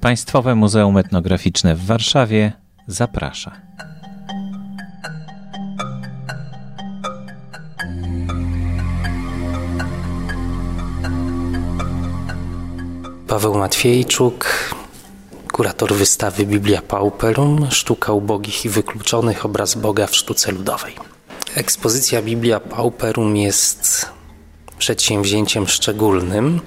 Państwowe Muzeum Etnograficzne w Warszawie zaprasza. Paweł Matwiejczuk, kurator wystawy Biblia Pauperum, sztuka ubogich i wykluczonych, obraz Boga w sztuce ludowej. Ekspozycja Biblia Pauperum jest przedsięwzięciem szczególnym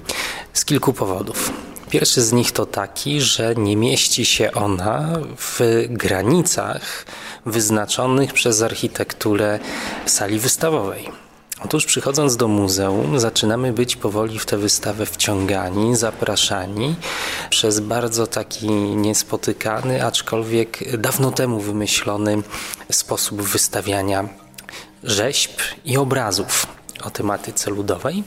z kilku powodów. Pierwszy z nich to taki, że nie mieści się ona w granicach wyznaczonych przez architekturę sali wystawowej. Otóż przychodząc do muzeum, zaczynamy być powoli w tę wystawę wciągani, zapraszani przez bardzo taki niespotykany, aczkolwiek dawno temu wymyślony sposób wystawiania rzeźb i obrazów o tematyce ludowej.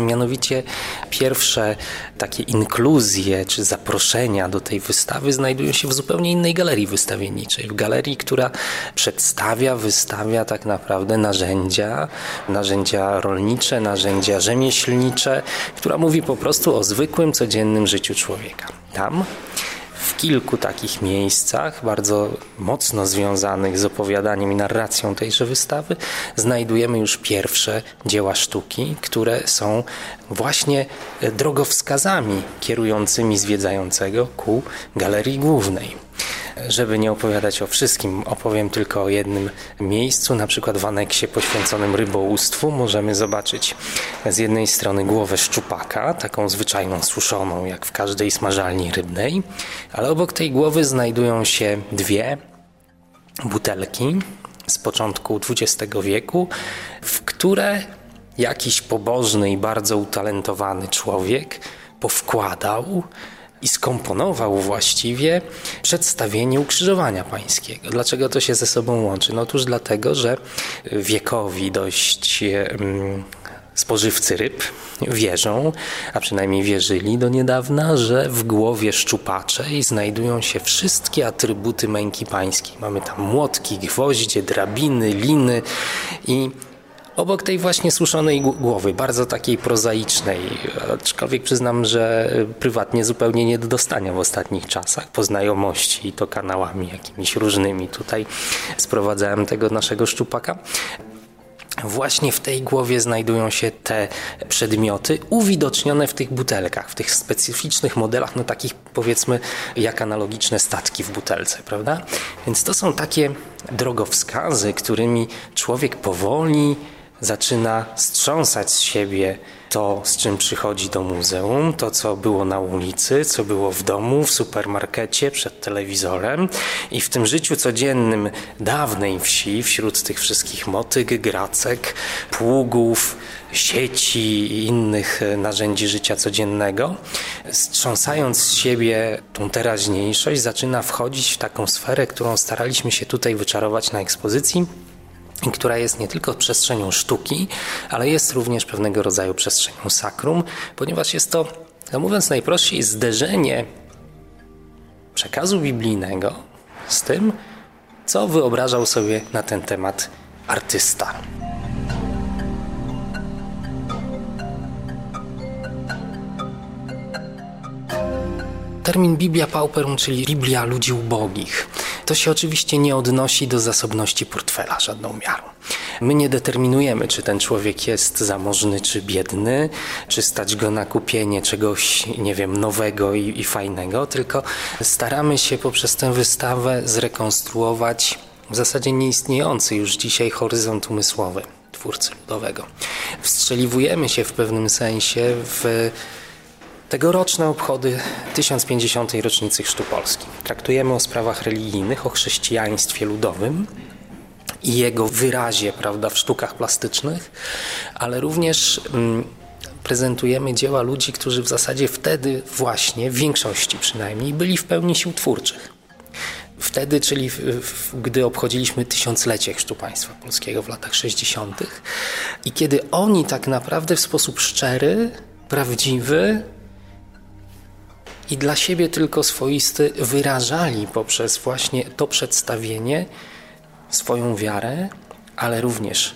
Mianowicie pierwsze takie inkluzje czy zaproszenia do tej wystawy znajdują się w zupełnie innej galerii wystawienniczej. W galerii, która przedstawia, wystawia tak naprawdę narzędzia, narzędzia rolnicze, narzędzia rzemieślnicze, która mówi po prostu o zwykłym, codziennym życiu człowieka. Tam w kilku takich miejscach, bardzo mocno związanych z opowiadaniem i narracją tejże wystawy, znajdujemy już pierwsze dzieła sztuki, które są właśnie drogowskazami kierującymi zwiedzającego ku galerii głównej. Żeby nie opowiadać o wszystkim, opowiem tylko o jednym miejscu, na przykład w aneksie poświęconym rybołówstwu. Możemy zobaczyć z jednej strony głowę szczupaka, taką zwyczajną suszoną, jak w każdej smażalni rybnej, ale obok tej głowy znajdują się dwie butelki z początku XX wieku, w które jakiś pobożny i bardzo utalentowany człowiek powkładał i skomponował właściwie przedstawienie ukrzyżowania pańskiego. Dlaczego to się ze sobą łączy? No otóż dlatego, że wiekowi dość spożywcy ryb wierzą, a przynajmniej wierzyli do niedawna, że w głowie szczupaczej znajdują się wszystkie atrybuty męki pańskiej. Mamy tam młotki, gwoździe, drabiny, liny i obok tej właśnie suszonej głowy, bardzo takiej prozaicznej, aczkolwiek przyznam, że prywatnie zupełnie nie do dostania w ostatnich czasach, po znajomości i to kanałami jakimiś różnymi tutaj sprowadzałem tego naszego szczupaka. Właśnie w tej głowie znajdują się te przedmioty uwidocznione w tych butelkach, w tych specyficznych modelach, no takich powiedzmy jak analogiczne statki w butelce, prawda? Więc to są takie drogowskazy, którymi człowiek powoli zaczyna strząsać z siebie to, z czym przychodzi do muzeum, to, co było na ulicy, co było w domu, w supermarkecie, przed telewizorem. I w tym życiu codziennym dawnej wsi, wśród tych wszystkich motyk, gracek, pługów, sieci i innych narzędzi życia codziennego, strząsając z siebie tą teraźniejszość, zaczyna wchodzić w taką sferę, którą staraliśmy się tutaj wyczarować na ekspozycji która jest nie tylko przestrzenią sztuki, ale jest również pewnego rodzaju przestrzenią sakrum, ponieważ jest to, no mówiąc najprościej, zderzenie przekazu biblijnego z tym, co wyobrażał sobie na ten temat artysta. Termin Biblia Pauperum, czyli Biblia ludzi ubogich, to się oczywiście nie odnosi do zasobności portfela żadną miarą. My nie determinujemy, czy ten człowiek jest zamożny, czy biedny, czy stać go na kupienie czegoś, nie wiem, nowego i, i fajnego, tylko staramy się poprzez tę wystawę zrekonstruować w zasadzie nieistniejący już dzisiaj horyzont umysłowy twórcy ludowego. Wstrzeliwujemy się w pewnym sensie w Tegoroczne obchody 1050. rocznicy Chrztu Polski. Traktujemy o sprawach religijnych, o chrześcijaństwie ludowym i jego wyrazie prawda, w sztukach plastycznych, ale również mm, prezentujemy dzieła ludzi, którzy w zasadzie wtedy właśnie, w większości przynajmniej, byli w pełni sił twórczych. Wtedy, czyli w, w, gdy obchodziliśmy tysiąclecie Chrztu Państwa Polskiego w latach 60. i kiedy oni tak naprawdę w sposób szczery, prawdziwy, i dla siebie tylko swoisty wyrażali poprzez właśnie to przedstawienie swoją wiarę, ale również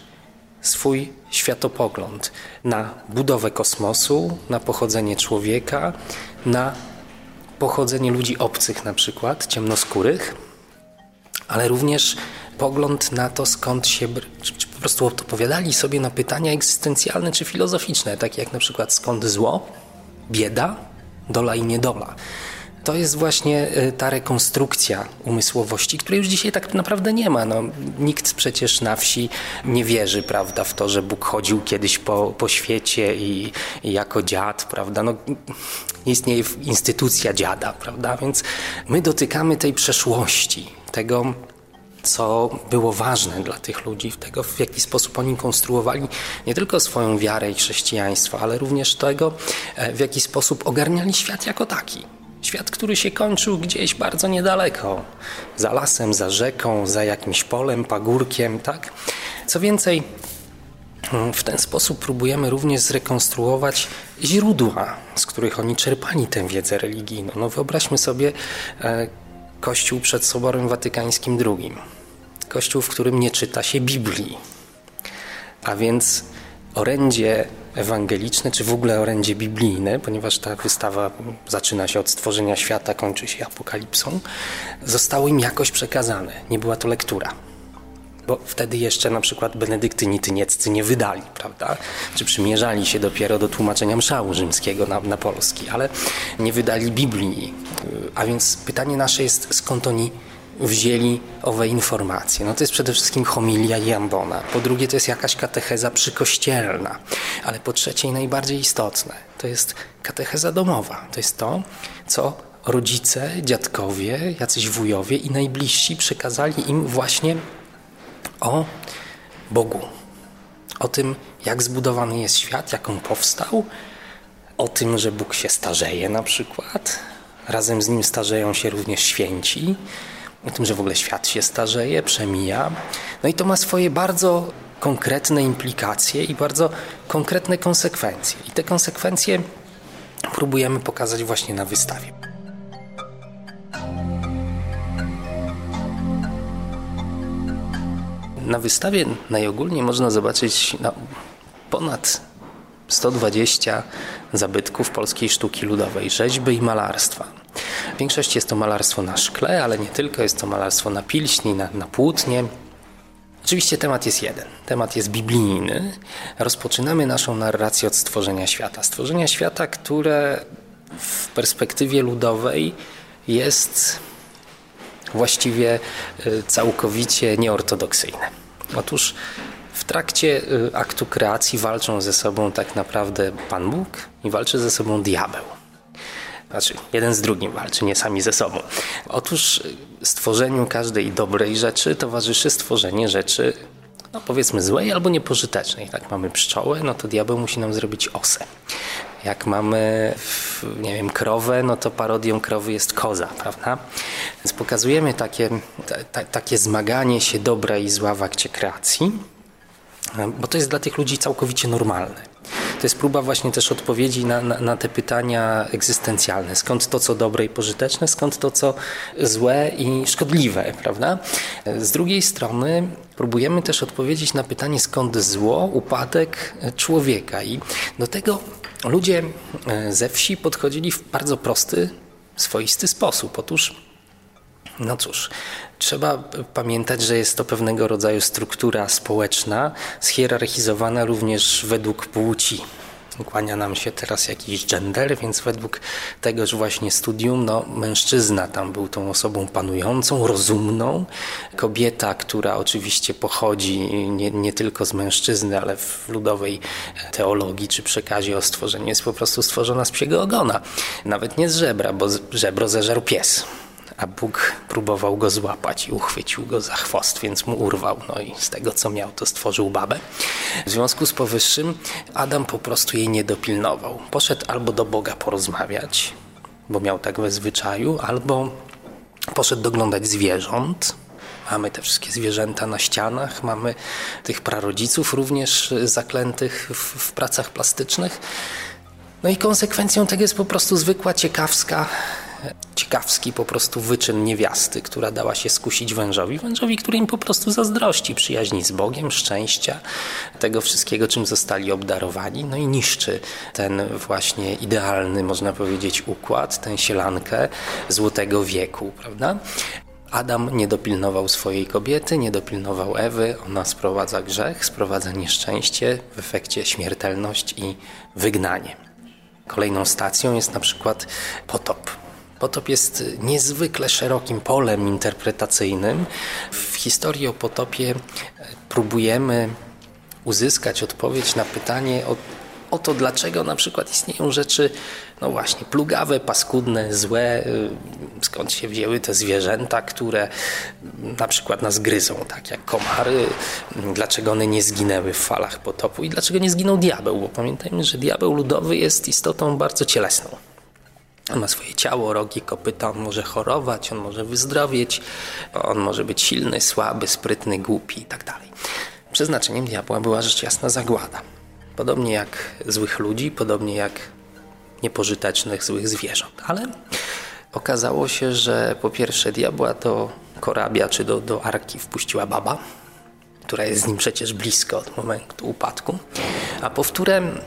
swój światopogląd na budowę kosmosu, na pochodzenie człowieka, na pochodzenie ludzi obcych, na przykład ciemnoskórych, ale również pogląd na to, skąd się, czy po prostu odpowiadali sobie na pytania egzystencjalne czy filozoficzne, takie jak na przykład skąd zło, bieda, dola i niedola. To jest właśnie e, ta rekonstrukcja umysłowości, której już dzisiaj tak naprawdę nie ma. No, nikt przecież na wsi nie wierzy prawda, w to, że Bóg chodził kiedyś po, po świecie i, i jako dziad, prawda? No, nie istnieje instytucja dziada, prawda? Więc my dotykamy tej przeszłości, tego co było ważne dla tych ludzi, tego w jaki sposób oni konstruowali nie tylko swoją wiarę i chrześcijaństwo, ale również tego, e, w jaki sposób ogarniali świat jako taki. Świat, który się kończył gdzieś bardzo niedaleko, za lasem, za rzeką, za jakimś polem, pagórkiem, tak? Co więcej, w ten sposób próbujemy również zrekonstruować źródła, z których oni czerpali tę wiedzę religijną. No wyobraźmy sobie e, Kościół przed Soborem Watykańskim II. Kościół, w którym nie czyta się Biblii. A więc orędzie ewangeliczne, czy w ogóle orędzie biblijne, ponieważ ta wystawa zaczyna się od stworzenia świata, kończy się apokalipsą, zostało im jakoś przekazane. Nie była to lektura. Bo wtedy jeszcze na przykład benedyktyni tynieccy nie wydali, prawda? Czy przymierzali się dopiero do tłumaczenia mszału rzymskiego na, na polski, ale nie wydali Biblii. A więc pytanie nasze jest, skąd oni wzięli owe informacje? No to jest przede wszystkim homilia i ambona. Po drugie to jest jakaś katecheza przykościelna. Ale po trzecie i najbardziej istotne, to jest katecheza domowa. To jest to, co rodzice, dziadkowie, jacyś wujowie i najbliżsi przekazali im właśnie o Bogu. O tym, jak zbudowany jest świat, jak on powstał, o tym, że Bóg się starzeje na przykład. Razem z nim starzeją się również święci, o tym, że w ogóle świat się starzeje, przemija. No i to ma swoje bardzo konkretne implikacje i bardzo konkretne konsekwencje. I te konsekwencje próbujemy pokazać właśnie na wystawie. Na wystawie najogólniej można zobaczyć no, ponad 120 zabytków polskiej sztuki ludowej, rzeźby i malarstwa. W większości jest to malarstwo na szkle, ale nie tylko, jest to malarstwo na pilśni, na, na płótnie. Oczywiście temat jest jeden. Temat jest biblijny. Rozpoczynamy naszą narrację od stworzenia świata. Stworzenia świata, które w perspektywie ludowej jest właściwie y, całkowicie nieortodoksyjne. Otóż w trakcie y, aktu kreacji walczą ze sobą tak naprawdę Pan Bóg i walczy ze sobą diabeł. Znaczy, jeden z drugim walczy, nie sami ze sobą. Otóż stworzeniu każdej dobrej rzeczy towarzyszy stworzenie rzeczy, no powiedzmy złej albo niepożytecznej. Jak mamy pszczołę, no to diabeł musi nam zrobić osę. Jak mamy, nie wiem, krowę, no to parodią krowy jest koza, prawda? Więc pokazujemy takie, ta, takie zmaganie się dobra i zła w akcie kreacji, bo to jest dla tych ludzi całkowicie normalne. To jest próba właśnie też odpowiedzi na, na, na, te pytania egzystencjalne. Skąd to, co dobre i pożyteczne, skąd to, co złe i szkodliwe, prawda? Z drugiej strony próbujemy też odpowiedzieć na pytanie, skąd zło, upadek człowieka. I do tego ludzie e, ze wsi podchodzili w bardzo prosty, swoisty sposób. Otóż no cóż, trzeba pamiętać, że jest to pewnego rodzaju struktura społeczna, schierarchizowana również według płci. Kłania nam się teraz jakiś gender, więc według tegoż właśnie studium, no, mężczyzna tam był tą osobą panującą, rozumną. Kobieta, która oczywiście pochodzi nie, nie tylko z mężczyzny, ale w ludowej teologii czy przekazie o stworzeniu jest po prostu stworzona z psiego ogona. Nawet nie z żebra, bo żebro zeżarł pies a Bóg próbował go złapać i uchwycił go za chwost, więc mu urwał. No i z tego co miał, to stworzył babę. W związku z powyższym Adam po prostu jej nie dopilnował. Poszedł albo do Boga porozmawiać, bo miał tak we zwyczaju, albo poszedł doglądać zwierząt, Mamy te wszystkie zwierzęta na ścianach, mamy tych prarodziców również zaklętych w, w, pracach plastycznych. No i konsekwencją tego jest po prostu zwykła ciekawska ciekawski po prostu wyczyn niewiasty, która dała się skusić wężowi. Wężowi, który im po prostu zazdrości przyjaźni z Bogiem, szczęścia, tego wszystkiego, czym zostali obdarowani. No i niszczy ten właśnie idealny, można powiedzieć, układ, tę sielankę złotego wieku, prawda? Adam nie dopilnował swojej kobiety, nie dopilnował Ewy, ona sprowadza grzech, sprowadza nieszczęście, w efekcie śmiertelność i wygnanie. Kolejną stacją jest na przykład potop. Potop jest niezwykle szerokim polem interpretacyjnym. W historii o potopie próbujemy uzyskać odpowiedź na pytanie o o to, dlaczego na przykład istnieją rzeczy, no właśnie, plugawe, paskudne, złe, y, skąd się wzięły te zwierzęta, które na przykład nas gryzą, tak jak komary, dlaczego one nie zginęły w falach potopu i dlaczego nie zginął diabeł, bo pamiętajmy, że diabeł ludowy jest istotą bardzo cielesną. On ma swoje ciało, rogi, kopyta, on może chorować, on może wyzdrowieć, on może być silny, słaby, sprytny, głupi i tak. Przeznaczeniem diabła była rzecz jasna zagłada. Podobnie jak złych ludzi, podobnie jak niepożytecznych, złych zwierząt. Ale okazało się, że po pierwsze diabła do korabia czy do, do arki wpuściła baba, która jest z nim przecież blisko od momentu upadku, a powtórem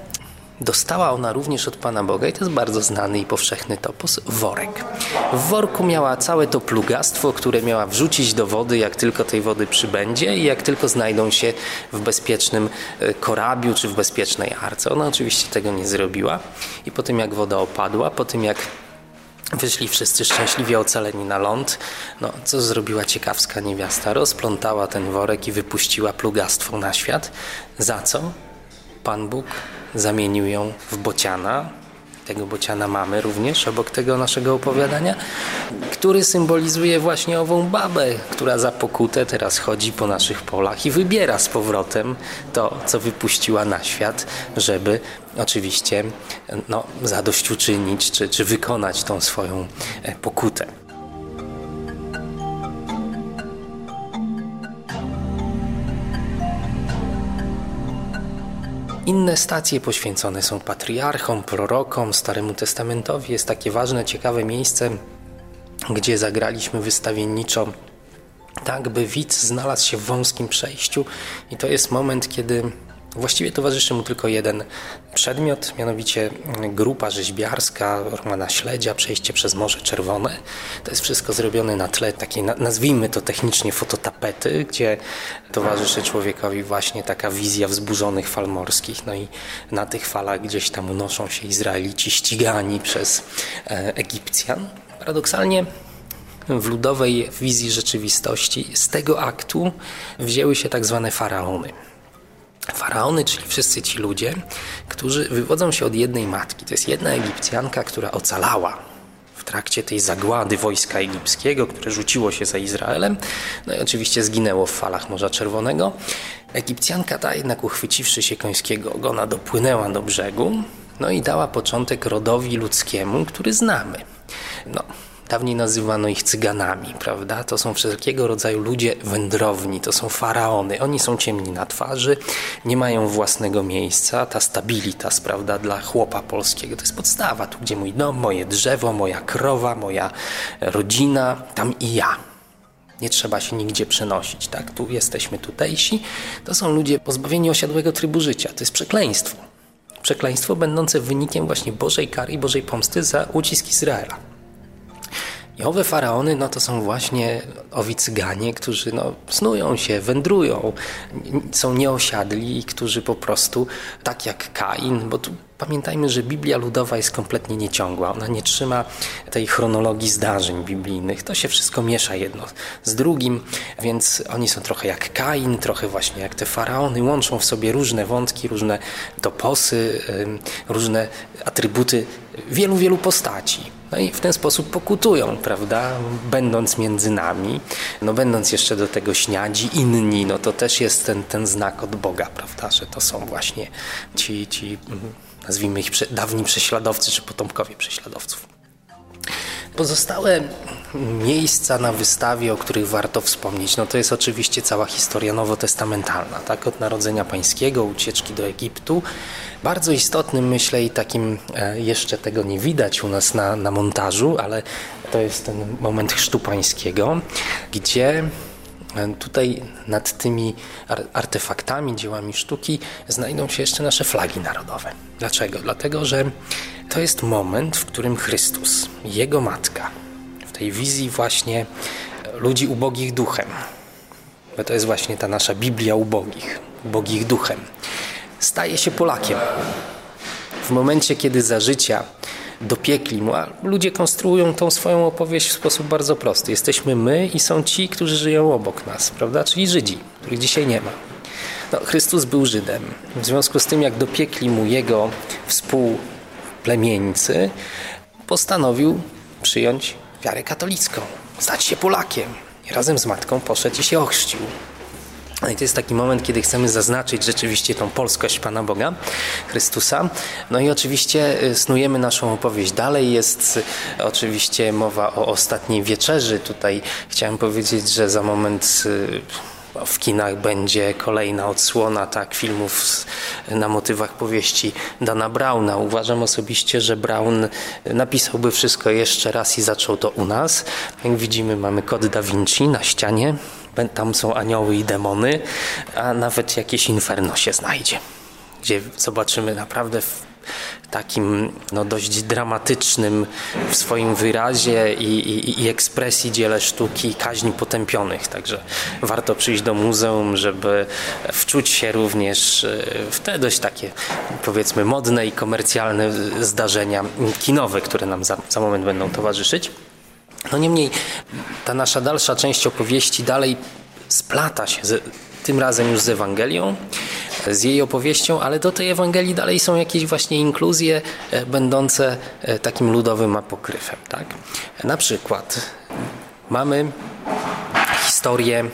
Dostała ona również od Pana Boga, i to jest bardzo znany i powszechny topos, worek. W worku miała całe to plugastwo, które miała wrzucić do wody, jak tylko tej wody przybędzie i jak tylko znajdą się w bezpiecznym e, korabiu czy w bezpiecznej arce. Ona oczywiście tego nie zrobiła i po tym jak woda opadła, po tym jak Wyszli wszyscy szczęśliwie ocaleni na ląd. No, co zrobiła ciekawska niewiasta? Rozplątała ten worek i wypuściła plugastwo na świat. Za co? Pan Bóg zamienił ją w bociana. Tego bociana mamy również obok tego naszego opowiadania, który symbolizuje właśnie ową babę, która za pokutę teraz chodzi po naszych polach i wybiera z powrotem to, co wypuściła na świat, żeby oczywiście no, zadośćuczynić czy, czy wykonać tą swoją e, pokutę. Inne stacje poświęcone są patriarchom, prorokom, Staremu Testamentowi. Jest takie ważne, ciekawe miejsce, gdzie zagraliśmy wystawienniczo tak, by widz znalazł się w wąskim przejściu i to jest moment, kiedy Właściwie towarzyszy mu tylko jeden przedmiot, mianowicie grupa rzeźbiarska Romana Śledzia, przejście przez Morze Czerwone. To jest wszystko zrobione na tle takiej, nazwijmy to technicznie, fototapety, gdzie towarzyszy człowiekowi właśnie taka wizja wzburzonych fal morskich. No i na tych falach gdzieś tam unoszą się Izraelici ścigani przez e, Egipcjan. Paradoksalnie w ludowej wizji rzeczywistości z tego aktu wzięły się tak zwane faraony. Faraony, czyli wszyscy ci ludzie, którzy wywodzą się od jednej matki. To jest jedna Egipcjanka, która ocalała w trakcie tej zagłady wojska egipskiego, które rzuciło się za Izraelem. No i oczywiście zginęło w falach Morza Czerwonego. Egipcjanka ta jednak uchwyciwszy się końskiego ogona dopłynęła do brzegu no i dała początek rodowi ludzkiemu, który znamy. No, Dawniej nazywano ich cyganami, prawda? To są wszelkiego rodzaju ludzie wędrowni, to są faraony. Oni są ciemni na twarzy, nie mają własnego miejsca. Ta stabilitas, prawda, dla chłopa polskiego to jest podstawa. Tu, gdzie mój dom, moje drzewo, moja krowa, moja rodzina, tam i ja. Nie trzeba się nigdzie przenosić, tak? Tu jesteśmy tutejsi. To są ludzie pozbawieni osiadłego trybu życia. To jest przekleństwo. Przekleństwo będące wynikiem właśnie Bożej kary i Bożej pomsty za ucisk Izraela. I owe faraony, no to są właśnie owi cyganie, którzy no, snują się, wędrują, są nieosiadli i którzy po prostu, tak jak Kain, bo tu Pamiętajmy, że Biblia ludowa jest kompletnie nieciągła. Ona nie trzyma tej chronologii zdarzeń biblijnych. To się wszystko miesza jedno z drugim, więc oni są trochę jak Kain, trochę właśnie jak te faraony. Łączą w sobie różne wątki, różne toposy, różne atrybuty wielu, wielu postaci. No i w ten sposób pokutują, prawda? Będąc między nami, no będąc jeszcze do tego śniadzi inni, no to też jest ten, ten znak od Boga, prawda? Że to są właśnie ci, ci nazwijmy ich dawni prześladowcy czy potomkowie prześladowców. Pozostałe miejsca na wystawie, o których warto wspomnieć, no to jest oczywiście cała historia nowotestamentalna, tak? Od narodzenia pańskiego, ucieczki do Egiptu. Bardzo istotnym, myślę, i takim e, jeszcze tego nie widać u nas na, na montażu, ale to jest ten moment chrztu pańskiego, gdzie Tutaj nad tymi artefaktami, dziełami sztuki znajdą się jeszcze nasze flagi narodowe. Dlaczego? Dlatego, że to jest moment, w którym Chrystus, Jego matka, tej wizji właśnie ludzi ubogich duchem. Bo to jest właśnie ta nasza Biblia ubogich, ubogich duchem. Staje się Polakiem. W momencie, kiedy za życia dopiekli mu, a ludzie konstruują tą swoją opowieść w sposób bardzo prosty. Jesteśmy my i są ci, którzy żyją obok nas, prawda? Czyli Żydzi, których dzisiaj nie ma. No, Chrystus był Żydem. W związku z tym, jak dopiekli mu jego współplemieńcy, postanowił przyjąć wiarę katolicką, stać się Polakiem. I razem z matką poszedł i się ochrzcił. No i to jest taki moment, kiedy chcemy zaznaczyć rzeczywiście tą polskość Pana Boga, Chrystusa. No i oczywiście y, snujemy naszą opowieść dalej. Jest y, oczywiście mowa o ostatniej wieczerzy. Tutaj chciałem powiedzieć, że za moment y, w kinach będzie kolejna odsłona tak, filmów na motywach powieści Dana Brauna. Uważam osobiście, że Brown napisałby wszystko jeszcze raz i zaczął to u nas. Jak widzimy mamy kod Da Vinci na ścianie. Tam są anioły i demony, a nawet jakieś inferno się znajdzie, gdzie zobaczymy naprawdę takim no, dość dramatycznym w swoim wyrazie i, i, i, ekspresji dziele sztuki kaźni potępionych. Także warto przyjść do muzeum, żeby wczuć się również e, w te dość takie powiedzmy modne i komercjalne zdarzenia kinowe, które nam za, za moment będą towarzyszyć. No niemniej ta nasza dalsza część opowieści dalej splata się z, tym razem już z Ewangelią z jej opowieścią, ale do tej Ewangelii dalej są jakieś właśnie inkluzje e, będące e, takim ludowym apokryfem. Tak? Na przykład mamy historię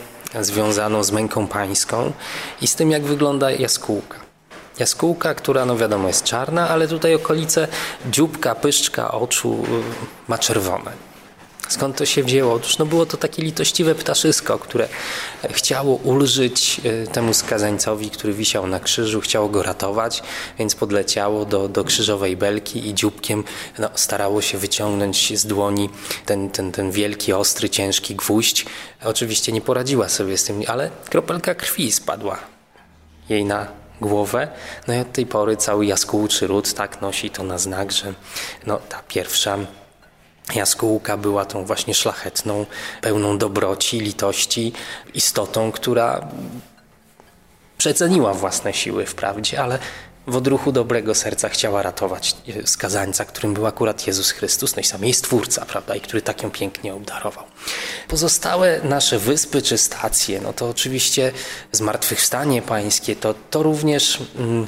związaną z męką pańską i z tym, jak wygląda jaskółka. Jaskółka, która no wiadomo jest czarna, ale tutaj okolice dzióbka, pyszczka oczu y, ma czerwone. Skąd to się wzięło? Otóż no było to takie litościwe ptaszysko, które chciało ulżyć e, temu skazańcowi, który wisiał na krzyżu, chciało go ratować, więc podleciało do, do krzyżowej belki i dzióbkiem no, starało się wyciągnąć z dłoni ten, ten, ten wielki, ostry, ciężki gwóźdź. Oczywiście nie poradziła sobie z tym, ale kropelka krwi spadła jej na głowę. No i od tej pory cały jaskółczy ród tak nosi to na znak, że no, ta pierwsza Jaskółka była tą właśnie szlachetną, pełną dobroci, litości, istotą, która przeceniła własne siły wprawdzie, ale w odruchu dobrego serca chciała ratować skazańca, którym był akurat Jezus Chrystus, no i sam jej Stwórca, prawda, i który tak ją pięknie obdarował. Pozostałe nasze wyspy czy stacje, no to oczywiście zmartwychwstanie pańskie, to, to również... Mm,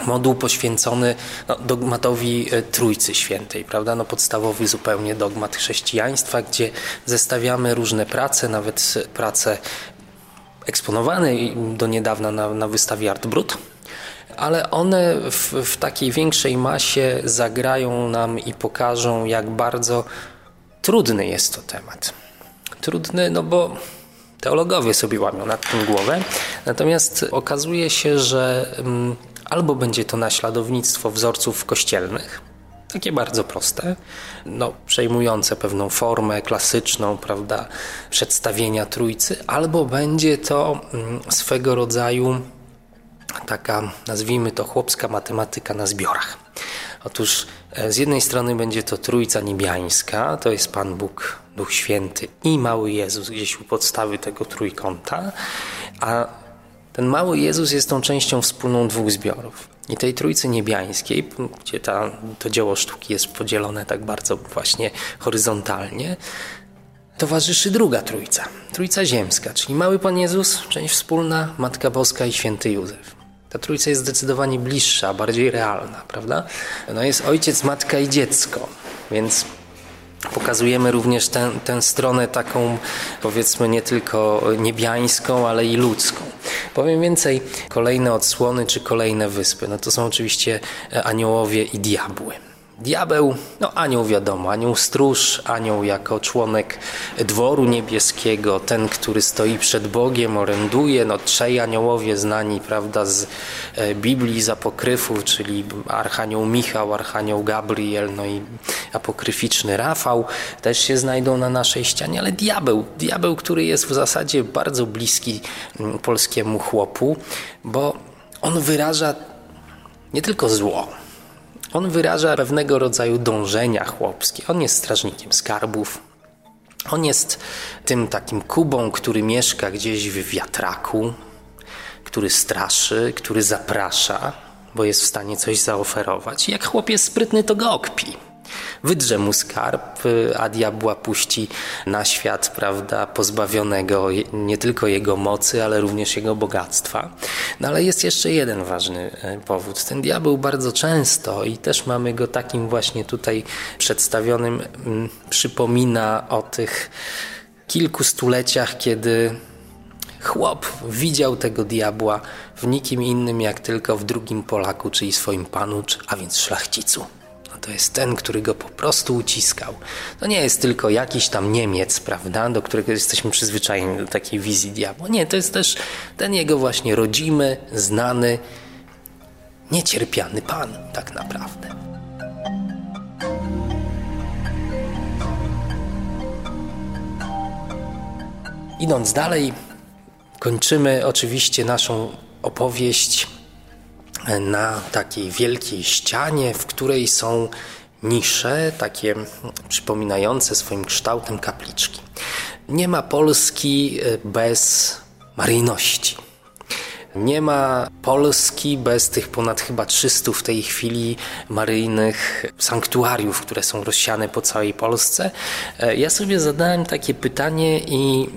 moduł poświęcony no, dogmatowi e, Trójcy Świętej, prawda? No, podstawowy zupełnie dogmat chrześcijaństwa, gdzie zestawiamy różne prace, nawet prace eksponowane do niedawna na, na wystawie Art Brut, ale one w, w takiej większej masie zagrają nam i pokażą, jak bardzo trudny jest to temat. Trudny, no bo teologowie sobie łamią nad tym głowę, natomiast okazuje się, że. Mm, Albo będzie to naśladownictwo wzorców kościelnych, takie bardzo proste, no, przejmujące pewną formę klasyczną, prawda, przedstawienia trójcy, albo będzie to mm, swego rodzaju taka, nazwijmy to, chłopska matematyka na zbiorach. Otóż e, z jednej strony będzie to Trójca Niebiańska, to jest Pan Bóg, Duch Święty i Mały Jezus gdzieś u podstawy tego trójkąta, a ten mały Jezus jest tą częścią wspólną dwóch zbiorów. I tej Trójcy Niebiańskiej, gdzie ta, to dzieło sztuki jest podzielone tak bardzo właśnie horyzontalnie, towarzyszy druga Trójca, Trójca Ziemska, czyli Mały Pan Jezus, część wspólna, Matka Boska i Święty Józef. Ta Trójca jest zdecydowanie bliższa, bardziej realna, prawda? No jest Ojciec, Matka i Dziecko, więc Pokazujemy również tę, tę stronę taką, powiedzmy, nie tylko niebiańską, ale i ludzką. Powiem więcej, kolejne odsłony czy kolejne wyspy, no to są oczywiście aniołowie i diabły. Diabeł, no anioł wiadomo, anioł stróż, anioł jako członek dworu niebieskiego, ten, który stoi przed Bogiem, oręduje, no trzej aniołowie znani, prawda, z e, Biblii, z apokryfów, czyli archanioł Michał, archanioł Gabriel, no i apokryficzny Rafał, też się znajdą na naszej ścianie, ale diabeł, diabeł, który jest w zasadzie bardzo bliski mm, polskiemu chłopu, bo on wyraża nie tylko zło, on wyraża pewnego rodzaju dążenia chłopskie. On jest strażnikiem skarbów. On jest tym takim kubą, który mieszka gdzieś w wiatraku, który straszy, który zaprasza, bo jest w stanie coś zaoferować. Jak chłop jest sprytny, to go okpi. Wydrze mu skarb, a diabła puści na świat, prawda, pozbawionego nie tylko jego mocy, ale również jego bogactwa. No ale jest jeszcze jeden ważny e, powód. Ten diabeł bardzo często, i też mamy go takim właśnie tutaj przedstawionym, mm, przypomina o tych kilku stuleciach, kiedy chłop widział tego diabła w nikim innym jak tylko w drugim Polaku, czyli swoim panu, a więc szlachcicu. To jest ten, który go po prostu uciskał. To nie jest tylko jakiś tam Niemiec, prawda, do którego jesteśmy przyzwyczajeni do takiej wizji diabła. Nie, to jest też ten jego właśnie rodzimy, znany, niecierpiany Pan, tak naprawdę. Idąc dalej, kończymy oczywiście naszą opowieść na takiej wielkiej ścianie, w której są nisze, takie przypominające swoim kształtem kapliczki. Nie ma Polski e, bez maryjności. Nie ma Polski bez tych ponad chyba 300 w tej chwili maryjnych sanktuariów, które są rozsiane po całej Polsce. E, ja sobie zadałem takie pytanie i,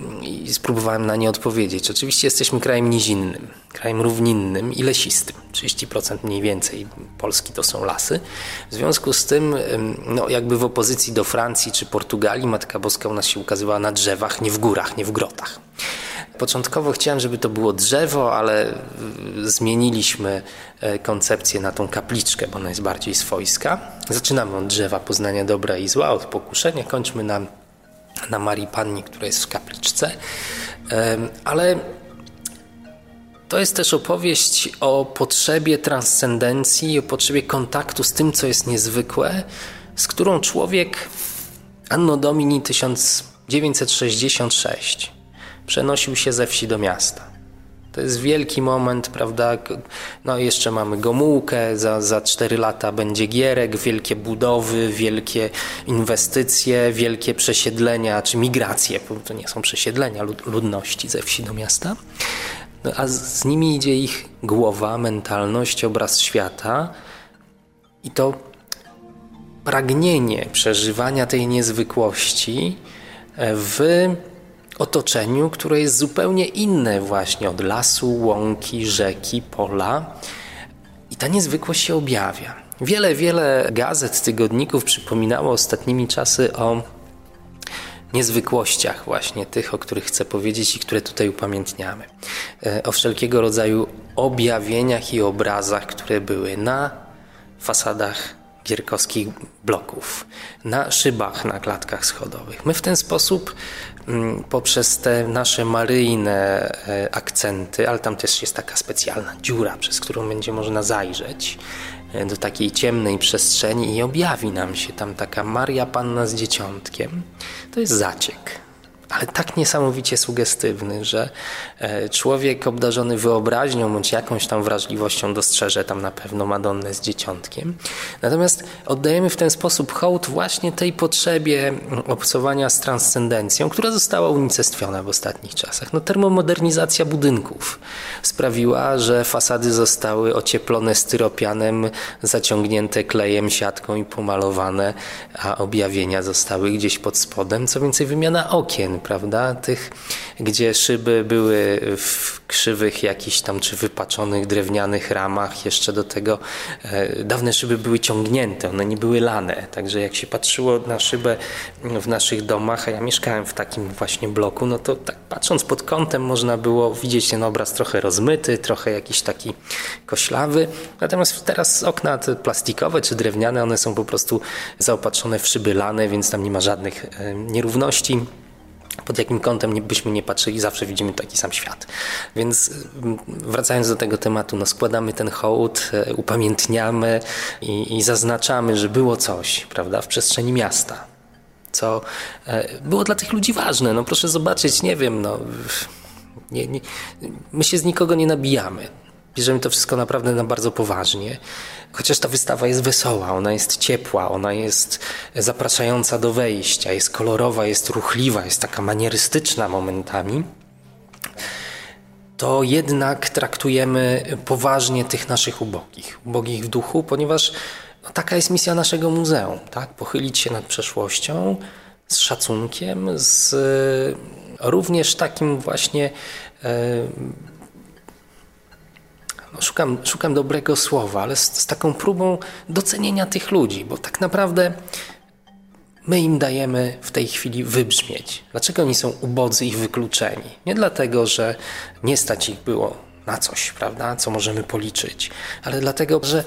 spróbowałem na nie odpowiedzieć. Oczywiście jesteśmy krajem nizinnym, krajem równinnym i lesistym. 30% mniej więcej Polski to są lasy. W związku z tym, no, jakby w opozycji do Francji czy Portugalii, Matka Boska u nas się ukazywała na drzewach, nie w górach, nie w grotach. Początkowo chciałem, żeby to było drzewo, ale zmieniliśmy e, koncepcję na tą kapliczkę, bo ona jest bardziej swojska. Zaczynamy od drzewa poznania dobra i zła, od pokuszenia, kończmy na, na Marii Pannie, która jest w kapliczce. Ale to jest też opowieść o potrzebie transcendencji, o potrzebie kontaktu z tym, co jest niezwykłe, z którą człowiek Anno Domini 1966 przenosił się ze wsi do miasta. To jest wielki moment, prawda? No jeszcze mamy Gomułkę, za, za 4 lata będzie Gierek, wielkie budowy, wielkie inwestycje, wielkie przesiedlenia, czy migracje, bo to nie są przesiedlenia lud ludności ze wsi do miasta. No, a z, z nimi idzie ich głowa, mentalność, obraz świata i to pragnienie przeżywania tej niezwykłości w otoczeniu, które jest zupełnie inne właśnie od lasu, łąki, rzeki, pola. I ta niezwykłość się objawia. Wiele, wiele gazet, tygodników przypominało ostatnimi czasy o niezwykłościach właśnie tych, o których chcę powiedzieć i które tutaj upamiętniamy. E, o wszelkiego rodzaju objawieniach i obrazach, które były na fasadach gierkowskich bloków, na szybach, na klatkach schodowych. My w ten sposób mm, poprzez te nasze maryjne e, akcenty, ale tam też jest taka specjalna dziura, przez którą będzie można zajrzeć e, do takiej ciemnej przestrzeni i objawi nam się tam taka Maria Panna z dzieciątkiem. To jest zaciek ale tak niesamowicie sugestywny, że e, człowiek obdarzony wyobraźnią bądź jakąś tam wrażliwością dostrzeże tam na pewno Madonnę z dzieciątkiem. Natomiast oddajemy w ten sposób hołd właśnie tej potrzebie obcowania z transcendencją, która została unicestwiona w ostatnich czasach. No, termomodernizacja budynków sprawiła, że fasady zostały ocieplone styropianem, zaciągnięte klejem, siatką i pomalowane, a objawienia zostały gdzieś pod spodem. Co więcej, wymiana okien prawda? Tych, gdzie szyby były w krzywych jakichś tam, czy wypaczonych drewnianych ramach. Jeszcze do tego e, dawne szyby były ciągnięte, one nie były lane. Także jak się patrzyło na szybę w naszych domach, a ja mieszkałem w takim właśnie bloku, no to tak patrząc pod kątem można było widzieć ten obraz trochę rozmyty, trochę jakiś taki koślawy. Natomiast teraz okna plastikowe czy drewniane, one są po prostu zaopatrzone w szyby lane, więc tam nie ma żadnych e, nierówności pod jakim kątem byśmy nie patrzyli, zawsze widzimy taki sam świat. Więc mm, wracając do tego tematu, no składamy ten hołd, e, upamiętniamy i, i zaznaczamy, że było coś, prawda, w przestrzeni miasta, co e, było dla tych ludzi ważne. No proszę zobaczyć, nie wiem, no, nie, nie, my się z nikogo nie nabijamy. Bierzemy to wszystko naprawdę na bardzo poważnie. Chociaż ta wystawa jest wesoła, ona jest ciepła, ona jest zapraszająca do wejścia, jest kolorowa, jest ruchliwa, jest taka manierystyczna momentami, to jednak traktujemy poważnie tych naszych ubogich, ubogich w duchu, ponieważ no, taka jest misja naszego muzeum, tak? Pochylić się nad przeszłością z szacunkiem, z również takim właśnie e, szukam, szukam dobrego słowa, ale z, z taką próbą docenienia tych ludzi, bo tak naprawdę my im dajemy w tej chwili wybrzmieć. Dlaczego oni są ubodzy i wykluczeni? Nie dlatego, że nie stać ich było na coś, prawda, co możemy policzyć, ale dlatego, że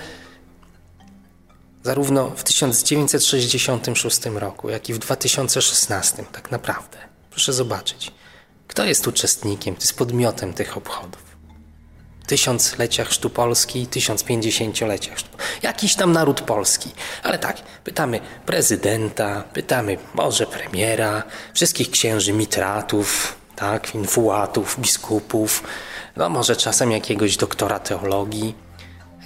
zarówno w 1966 roku, jak i w 2016 tak naprawdę, proszę zobaczyć, kto jest uczestnikiem, jest podmiotem tych obchodów tysiącleciach chrztu Polski, tysiąc pięćdziesięcioleciach chrztu. Jakiś tam naród polski. Ale tak, pytamy prezydenta, pytamy może premiera, wszystkich księży mitratów, tak, infułatów, biskupów, no może czasem jakiegoś doktora teologii.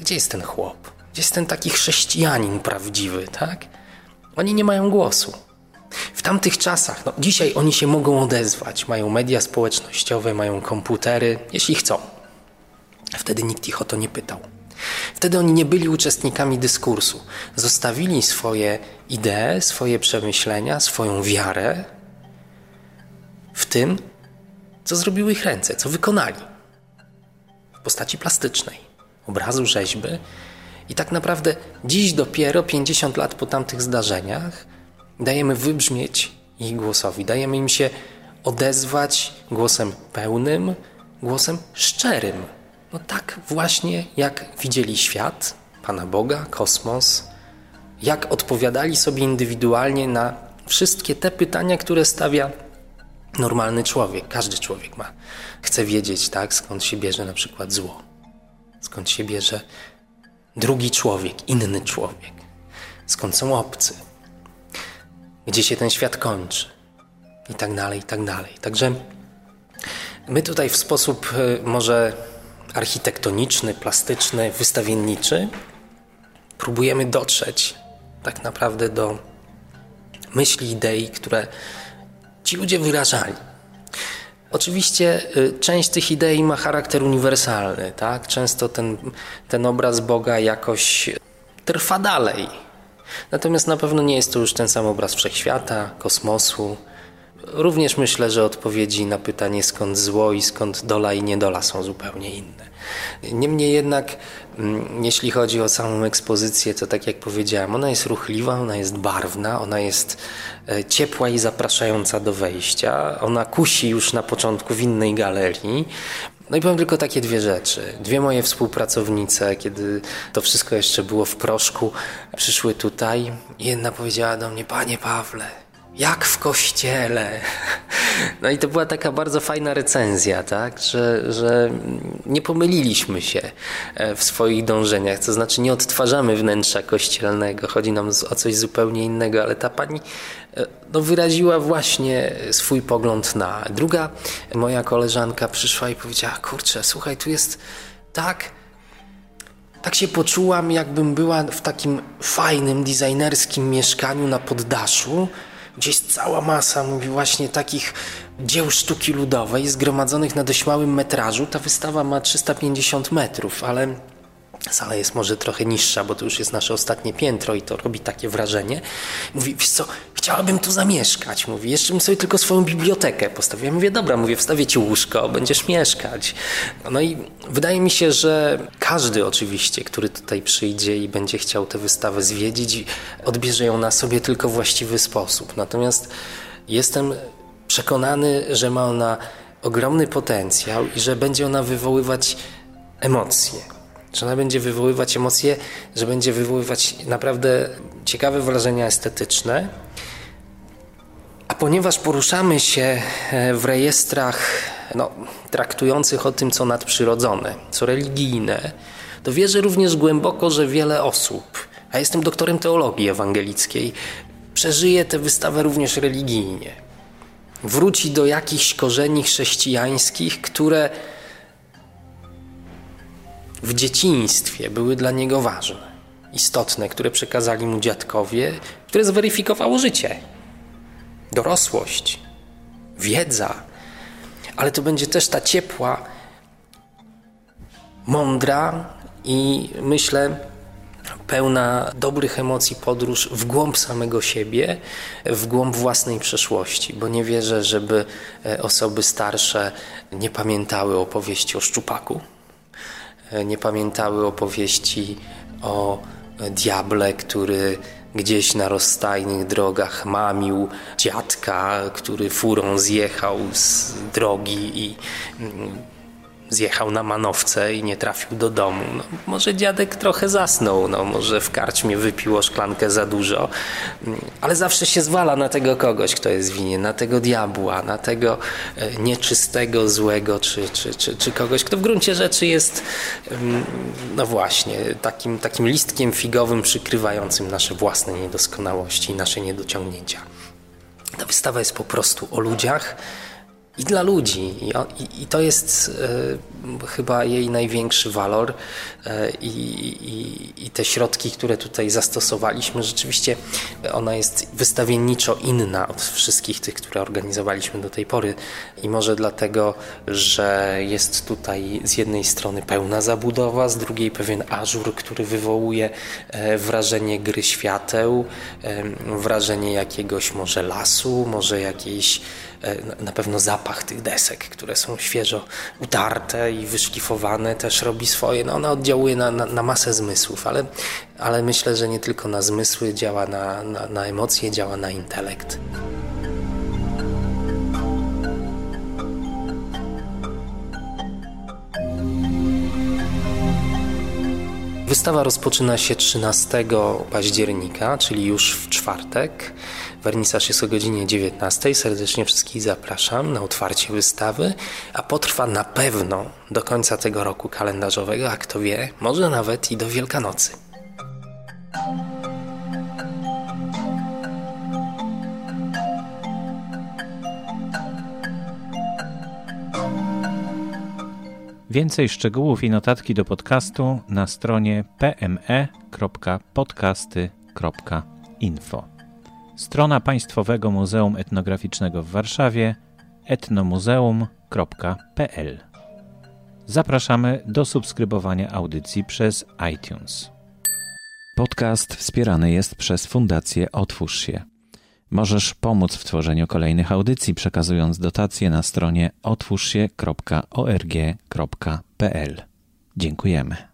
Gdzie jest ten chłop? Gdzie jest ten taki chrześcijanin prawdziwy, tak? Oni nie mają głosu. W tamtych czasach, no dzisiaj oni się mogą odezwać, mają media społecznościowe, mają komputery, jeśli chcą. Wtedy nikt ich o to nie pytał. Wtedy oni nie byli uczestnikami dyskursu. Zostawili swoje idee, swoje przemyślenia, swoją wiarę w tym, co zrobiły ich ręce, co wykonali w postaci plastycznej, obrazu, rzeźby. I tak naprawdę dziś dopiero, 50 lat po tamtych zdarzeniach, dajemy wybrzmieć ich głosowi, dajemy im się odezwać głosem pełnym, głosem szczerym no tak właśnie jak widzieli świat, Pana Boga, kosmos, jak odpowiadali sobie indywidualnie na wszystkie te pytania, które stawia normalny człowiek. Każdy człowiek ma. Chce wiedzieć, tak, skąd się bierze na przykład zło, skąd się bierze drugi człowiek, inny człowiek, skąd są obcy, gdzie się ten świat kończy i tak dalej, i tak dalej. Także my tutaj w sposób y, może architektoniczny, plastyczny, wystawienniczy, próbujemy dotrzeć tak naprawdę do myśli, idei, które ci ludzie wyrażali. Oczywiście y, część tych idei ma charakter uniwersalny, tak? Często ten, ten obraz Boga jakoś trwa dalej. Natomiast na pewno nie jest to już ten sam obraz wszechświata, kosmosu, Również myślę, że odpowiedzi na pytanie skąd zło i skąd dola i niedola są zupełnie inne. Niemniej jednak, mm, jeśli chodzi o samą ekspozycję, to tak jak powiedziałem, ona jest ruchliwa, ona jest barwna, ona jest e, ciepła i zapraszająca do wejścia. Ona kusi już na początku w innej galerii. No i powiem tylko takie dwie rzeczy. Dwie moje współpracownice, kiedy to wszystko jeszcze było w proszku, przyszły tutaj. Jedna powiedziała do mnie, panie Pawle, jak w kościele. No i to była taka bardzo fajna recenzja, tak? że, że nie pomyliliśmy się e, w swoich dążeniach, to znaczy nie odtwarzamy wnętrza kościelnego, chodzi nam o coś zupełnie innego, ale ta pani e, no, wyraziła właśnie swój pogląd na. Druga moja koleżanka przyszła i powiedziała: Kurczę, słuchaj, tu jest tak. Tak się poczułam, jakbym była w takim fajnym, designerskim mieszkaniu na poddaszu gdzie jest cała masa, mówi właśnie takich dzieł sztuki ludowej zgromadzonych na dość małym metrażu. Ta wystawa ma 350 metrów, ale Sala jest może trochę niższa, bo to już jest nasze ostatnie piętro i to robi takie wrażenie. Mówi, wiesz co, chciałabym tu zamieszkać. Mówi, jeszcze bym sobie tylko swoją bibliotekę postawił. Ja mówię, dobra, mówię, wstawię ci łóżko, będziesz mieszkać. No i wydaje mi się, że każdy oczywiście, który tutaj przyjdzie i będzie chciał tę wystawę zwiedzić, odbierze ją na sobie tylko w właściwy sposób. Natomiast jestem przekonany, że ma ona ogromny potencjał i że będzie ona wywoływać emocje. Że ona będzie wywoływać emocje, że będzie wywoływać naprawdę ciekawe wrażenia estetyczne. Ponieważ poruszamy się e, w rejestrach no, traktujących o tym, co nadprzyrodzone, co religijne, to wierzę również głęboko, że wiele osób, a jestem doktorem teologii ewangelickiej, przeżyje tę wystawę również religijnie. Wróci do jakichś korzeni chrześcijańskich, które w dzieciństwie były dla niego ważne, istotne, które przekazali mu dziadkowie, które zweryfikowało życie, dorosłość, wiedza, ale to będzie też ta ciepła, mądra i myślę pełna dobrych emocji podróż w głąb samego siebie, w głąb własnej przeszłości, bo nie wierzę, żeby e, osoby starsze nie pamiętały opowieści o szczupaku, e, nie pamiętały opowieści o diable, który gdzieś na rozstajnych drogach mamił dziadka, który furą zjechał z drogi i mm, zjechał na manowce i nie trafił do domu. No, może dziadek trochę zasnął, no, może w karczmie wypiło szklankę za dużo, ale zawsze się zwala na tego kogoś, kto jest winien, na tego diabła, na tego e, nieczystego, złego, czy, czy, czy, czy kogoś, kto w gruncie rzeczy jest, no właśnie, takim, takim listkiem figowym przykrywającym nasze własne niedoskonałości i nasze niedociągnięcia. Ta wystawa jest po prostu o ludziach, i dla ludzi. I, i, to jest e, chyba jej największy walor. E, i, I te środki, które tutaj zastosowaliśmy, rzeczywiście ona jest wystawienniczo inna od wszystkich tych, które organizowaliśmy do tej pory. I może dlatego, że jest tutaj z jednej strony pełna zabudowa, z drugiej pewien ażur, który wywołuje e, wrażenie gry świateł, wrażenie jakiegoś może lasu, może jakiejś na pewno zapach tych desek, które są świeżo utarte i wyszlifowane też robi swoje. No ona oddziałuje na, na, na masę zmysłów, ale, ale myślę, że nie tylko na zmysły, działa na, na, na emocje, działa na intelekt. Wystawa rozpoczyna się 13 października, czyli już w czwartek. Wernisaż jest o godzinie 19. Serdecznie wszystkich zapraszam na otwarcie wystawy, a potrwa na pewno do końca tego roku kalendarzowego, a kto wie, może nawet i do Wielkanocy. Więcej szczegółów i notatki do podcastu na stronie pme.podcasty.info. Strona Państwowego Muzeum Etnograficznego w Warszawie etnomuzeum.pl Zapraszamy do subskrybowania audycji przez iTunes. Podcast wspierany jest przez Fundację Otwórz się. Możesz pomóc w tworzeniu kolejnych audycji, przekazując dotacje na stronie otwórzsie.org.pl. Dziękujemy.